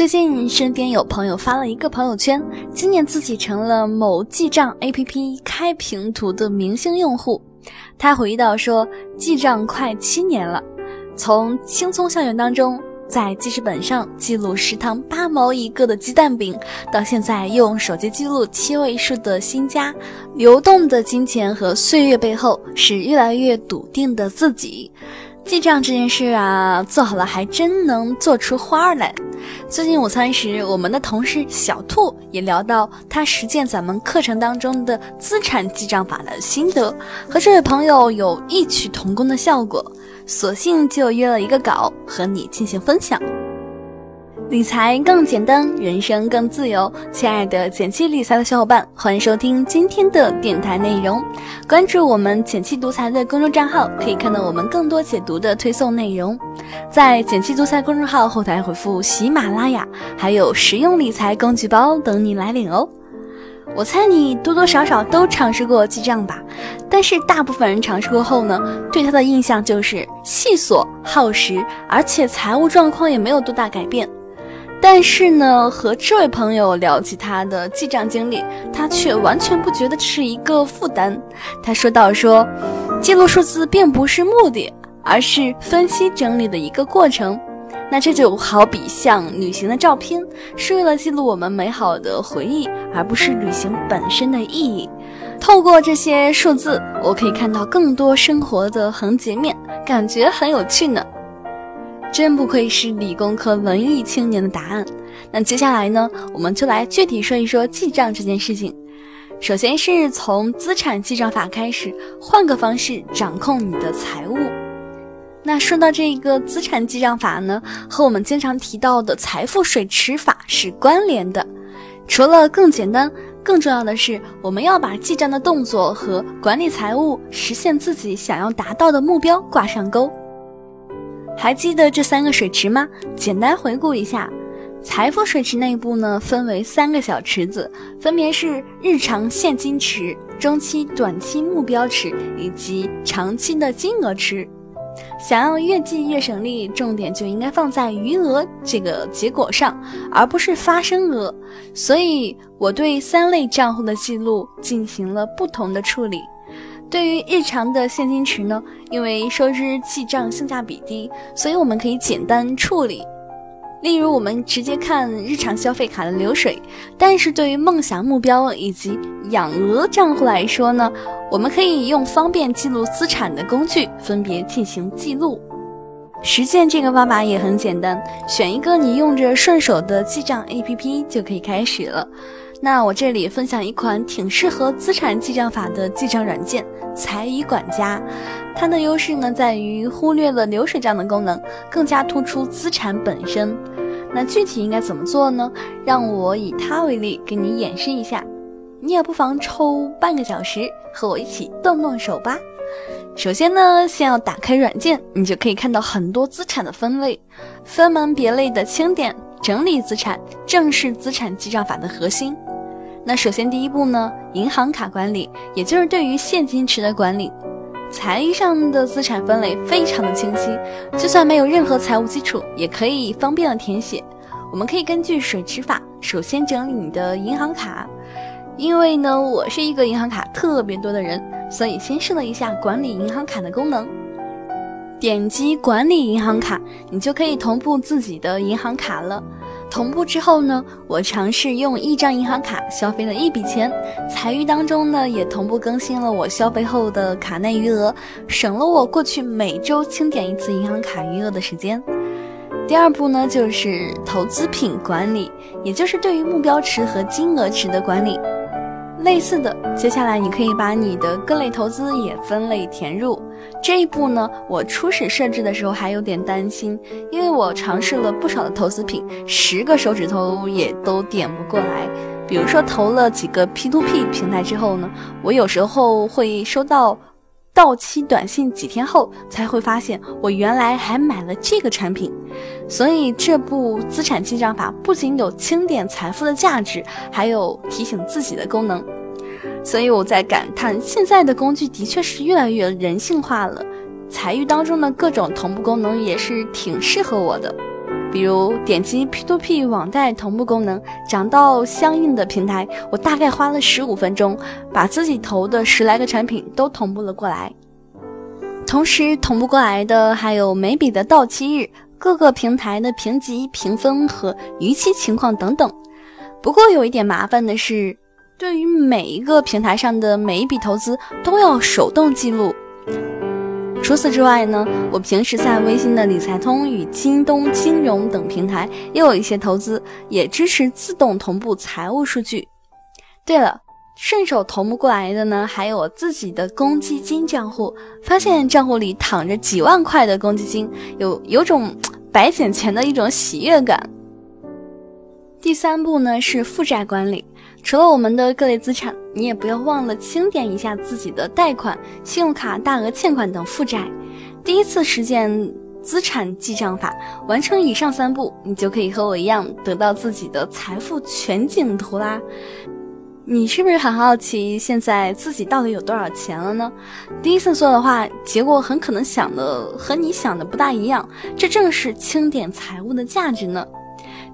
最近身边有朋友发了一个朋友圈，今年自己成了某记账 APP 开屏图的明星用户。他回忆到说，记账快七年了，从青葱校园当中在记事本上记录食堂八毛一个的鸡蛋饼，到现在用手机记录七位数的新家，流动的金钱和岁月背后是越来越笃定的自己。记账这件事啊，做好了还真能做出花来。最近午餐时，我们的同事小兔也聊到他实践咱们课程当中的资产记账法的心得，和这位朋友有异曲同工的效果，索性就约了一个稿和你进行分享。理财更简单，人生更自由。亲爱的简七理财的小伙伴，欢迎收听今天的电台内容。关注我们简七独裁的公众账号，可以看到我们更多解读的推送内容。在简七独裁公众号后台回复“喜马拉雅”，还有实用理财工具包等你来领哦。我猜你多多少少都尝试过记账吧，但是大部分人尝试过后呢，对它的印象就是细琐耗时，而且财务状况也没有多大改变。但是呢，和这位朋友聊起他的记账经历，他却完全不觉得这是一个负担。他说到说，记录数字并不是目的，而是分析整理的一个过程。那这就好比像旅行的照片，是为了记录我们美好的回忆，而不是旅行本身的意义。透过这些数字，我可以看到更多生活的横截面，感觉很有趣呢。真不愧是理工科文艺青年的答案。那接下来呢，我们就来具体说一说记账这件事情。首先是从资产记账法开始，换个方式掌控你的财务。那说到这个资产记账法呢，和我们经常提到的财富水池法是关联的。除了更简单，更重要的是，我们要把记账的动作和管理财务、实现自己想要达到的目标挂上钩。还记得这三个水池吗？简单回顾一下，财富水池内部呢分为三个小池子，分别是日常现金池、中期、短期目标池以及长期的金额池。想要越记越省力，重点就应该放在余额这个结果上，而不是发生额。所以我对三类账户的记录进行了不同的处理。对于日常的现金池呢，因为收支记账性价比低，所以我们可以简单处理。例如，我们直接看日常消费卡的流水。但是对于梦想目标以及养鹅账户来说呢，我们可以用方便记录资产的工具分别进行记录。实践这个方法也很简单，选一个你用着顺手的记账 APP 就可以开始了。那我这里分享一款挺适合资产记账法的记账软件——财与管家。它的优势呢，在于忽略了流水账的功能，更加突出资产本身。那具体应该怎么做呢？让我以它为例，给你演示一下。你也不妨抽半个小时和我一起动动手吧。首先呢，先要打开软件，你就可以看到很多资产的分类，分门别类的清点整理资产，正是资产记账法的核心。那首先第一步呢，银行卡管理，也就是对于现金池的管理。财务上的资产分类非常的清晰，就算没有任何财务基础，也可以方便的填写。我们可以根据水池法，首先整理你的银行卡。因为呢，我是一个银行卡特别多的人，所以先试了一下管理银行卡的功能。点击管理银行卡，你就可以同步自己的银行卡了。同步之后呢，我尝试用一张银行卡消费了一笔钱，财余当中呢也同步更新了我消费后的卡内余额，省了我过去每周清点一次银行卡余额的时间。第二步呢就是投资品管理，也就是对于目标池和金额池的管理。类似的，接下来你可以把你的各类投资也分类填入。这一步呢，我初始设置的时候还有点担心，因为我尝试了不少的投资品，十个手指头也都点不过来。比如说投了几个 P to P 平台之后呢，我有时候会收到到期短信，几天后才会发现我原来还买了这个产品。所以这部资产记账法不仅有清点财富的价值，还有提醒自己的功能。所以我在感叹，现在的工具的确是越来越人性化了。财育当中的各种同步功能也是挺适合我的。比如点击 P2P 网贷同步功能，涨到相应的平台，我大概花了十五分钟，把自己投的十来个产品都同步了过来。同时同步过来的还有每笔的到期日、各个平台的评级评分和逾期情况等等。不过有一点麻烦的是，对于每一个平台上的每一笔投资都要手动记录。除此之外呢，我平时在微信的理财通与京东金融等平台也有一些投资，也支持自动同步财务数据。对了，顺手同步过来的呢，还有我自己的公积金账户，发现账户里躺着几万块的公积金，有有种 白捡钱的一种喜悦感。第三步呢是负债管理。除了我们的各类资产，你也不要忘了清点一下自己的贷款、信用卡大额欠款等负债。第一次实践资产记账法，完成以上三步，你就可以和我一样得到自己的财富全景图啦。你是不是很好奇现在自己到底有多少钱了呢？第一次做的话，结果很可能想的和你想的不大一样。这正是清点财务的价值呢。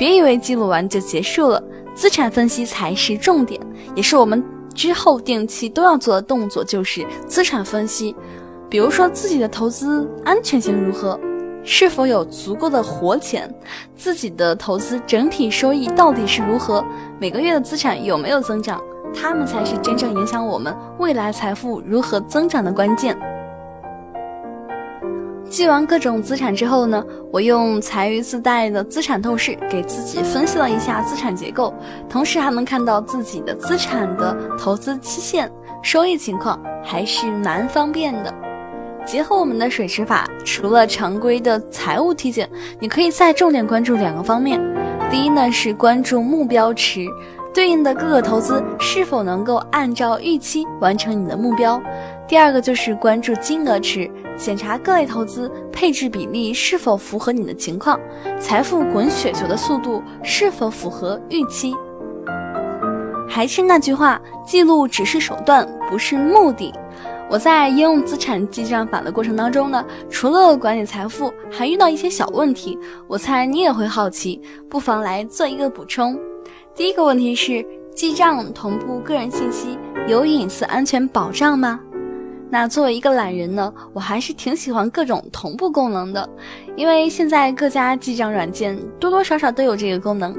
别以为记录完就结束了。资产分析才是重点，也是我们之后定期都要做的动作，就是资产分析。比如说自己的投资安全性如何，是否有足够的活钱，自己的投资整体收益到底是如何，每个月的资产有没有增长，它们才是真正影响我们未来财富如何增长的关键。记完各种资产之后呢，我用财余自带的资产透视给自己分析了一下资产结构，同时还能看到自己的资产的投资期限、收益情况，还是蛮方便的。结合我们的水池法，除了常规的财务体检，你可以再重点关注两个方面。第一呢是关注目标池，对应的各个投资是否能够按照预期完成你的目标。第二个就是关注金额池。检查各类投资配置比例是否符合你的情况，财富滚雪球的速度是否符合预期。还是那句话，记录只是手段，不是目的。我在应用资产记账法的过程当中呢，除了管理财富，还遇到一些小问题。我猜你也会好奇，不妨来做一个补充。第一个问题是，记账同步个人信息有隐私安全保障吗？那作为一个懒人呢，我还是挺喜欢各种同步功能的，因为现在各家记账软件多多少少都有这个功能。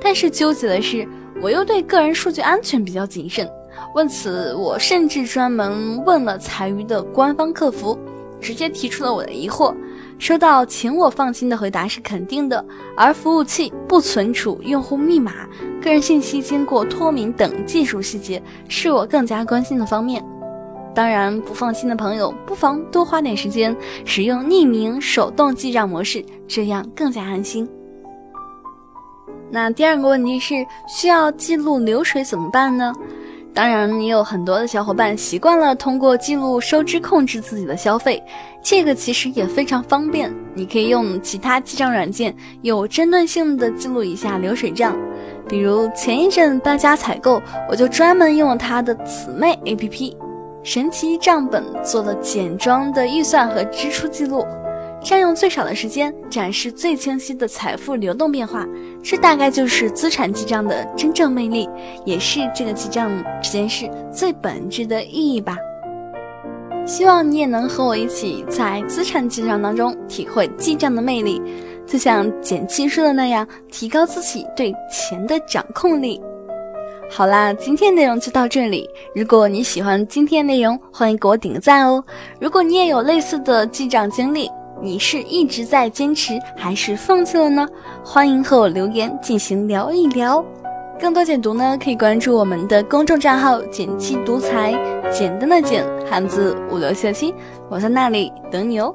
但是纠结的是，我又对个人数据安全比较谨慎。为此，我甚至专门问了财余的官方客服，直接提出了我的疑惑。收到请我放心的回答是肯定的，而服务器不存储用户密码、个人信息经过脱敏等技术细节，是我更加关心的方面。当然，不放心的朋友不妨多花点时间使用匿名手动记账模式，这样更加安心。那第二个问题是，需要记录流水怎么办呢？当然，也有很多的小伙伴习惯了通过记录收支控制自己的消费，这个其实也非常方便。你可以用其他记账软件有针对性的记录一下流水账，比如前一阵搬家采购，我就专门用了它的姊妹 APP。神奇账本做了简装的预算和支出记录，占用最少的时间，展示最清晰的财富流动变化。这大概就是资产记账的真正魅力，也是这个记账这件事最本质的意义吧。希望你也能和我一起在资产记账当中体会记账的魅力，就像简七说的那样，提高自己对钱的掌控力。好啦，今天内容就到这里。如果你喜欢今天内容，欢迎给我点个赞哦。如果你也有类似的记账经历，你是一直在坚持还是放弃了呢？欢迎和我留言进行聊一聊。更多解读呢，可以关注我们的公众账号“简七独裁”，简单的简，汉字五六七七，我在那里等你哦。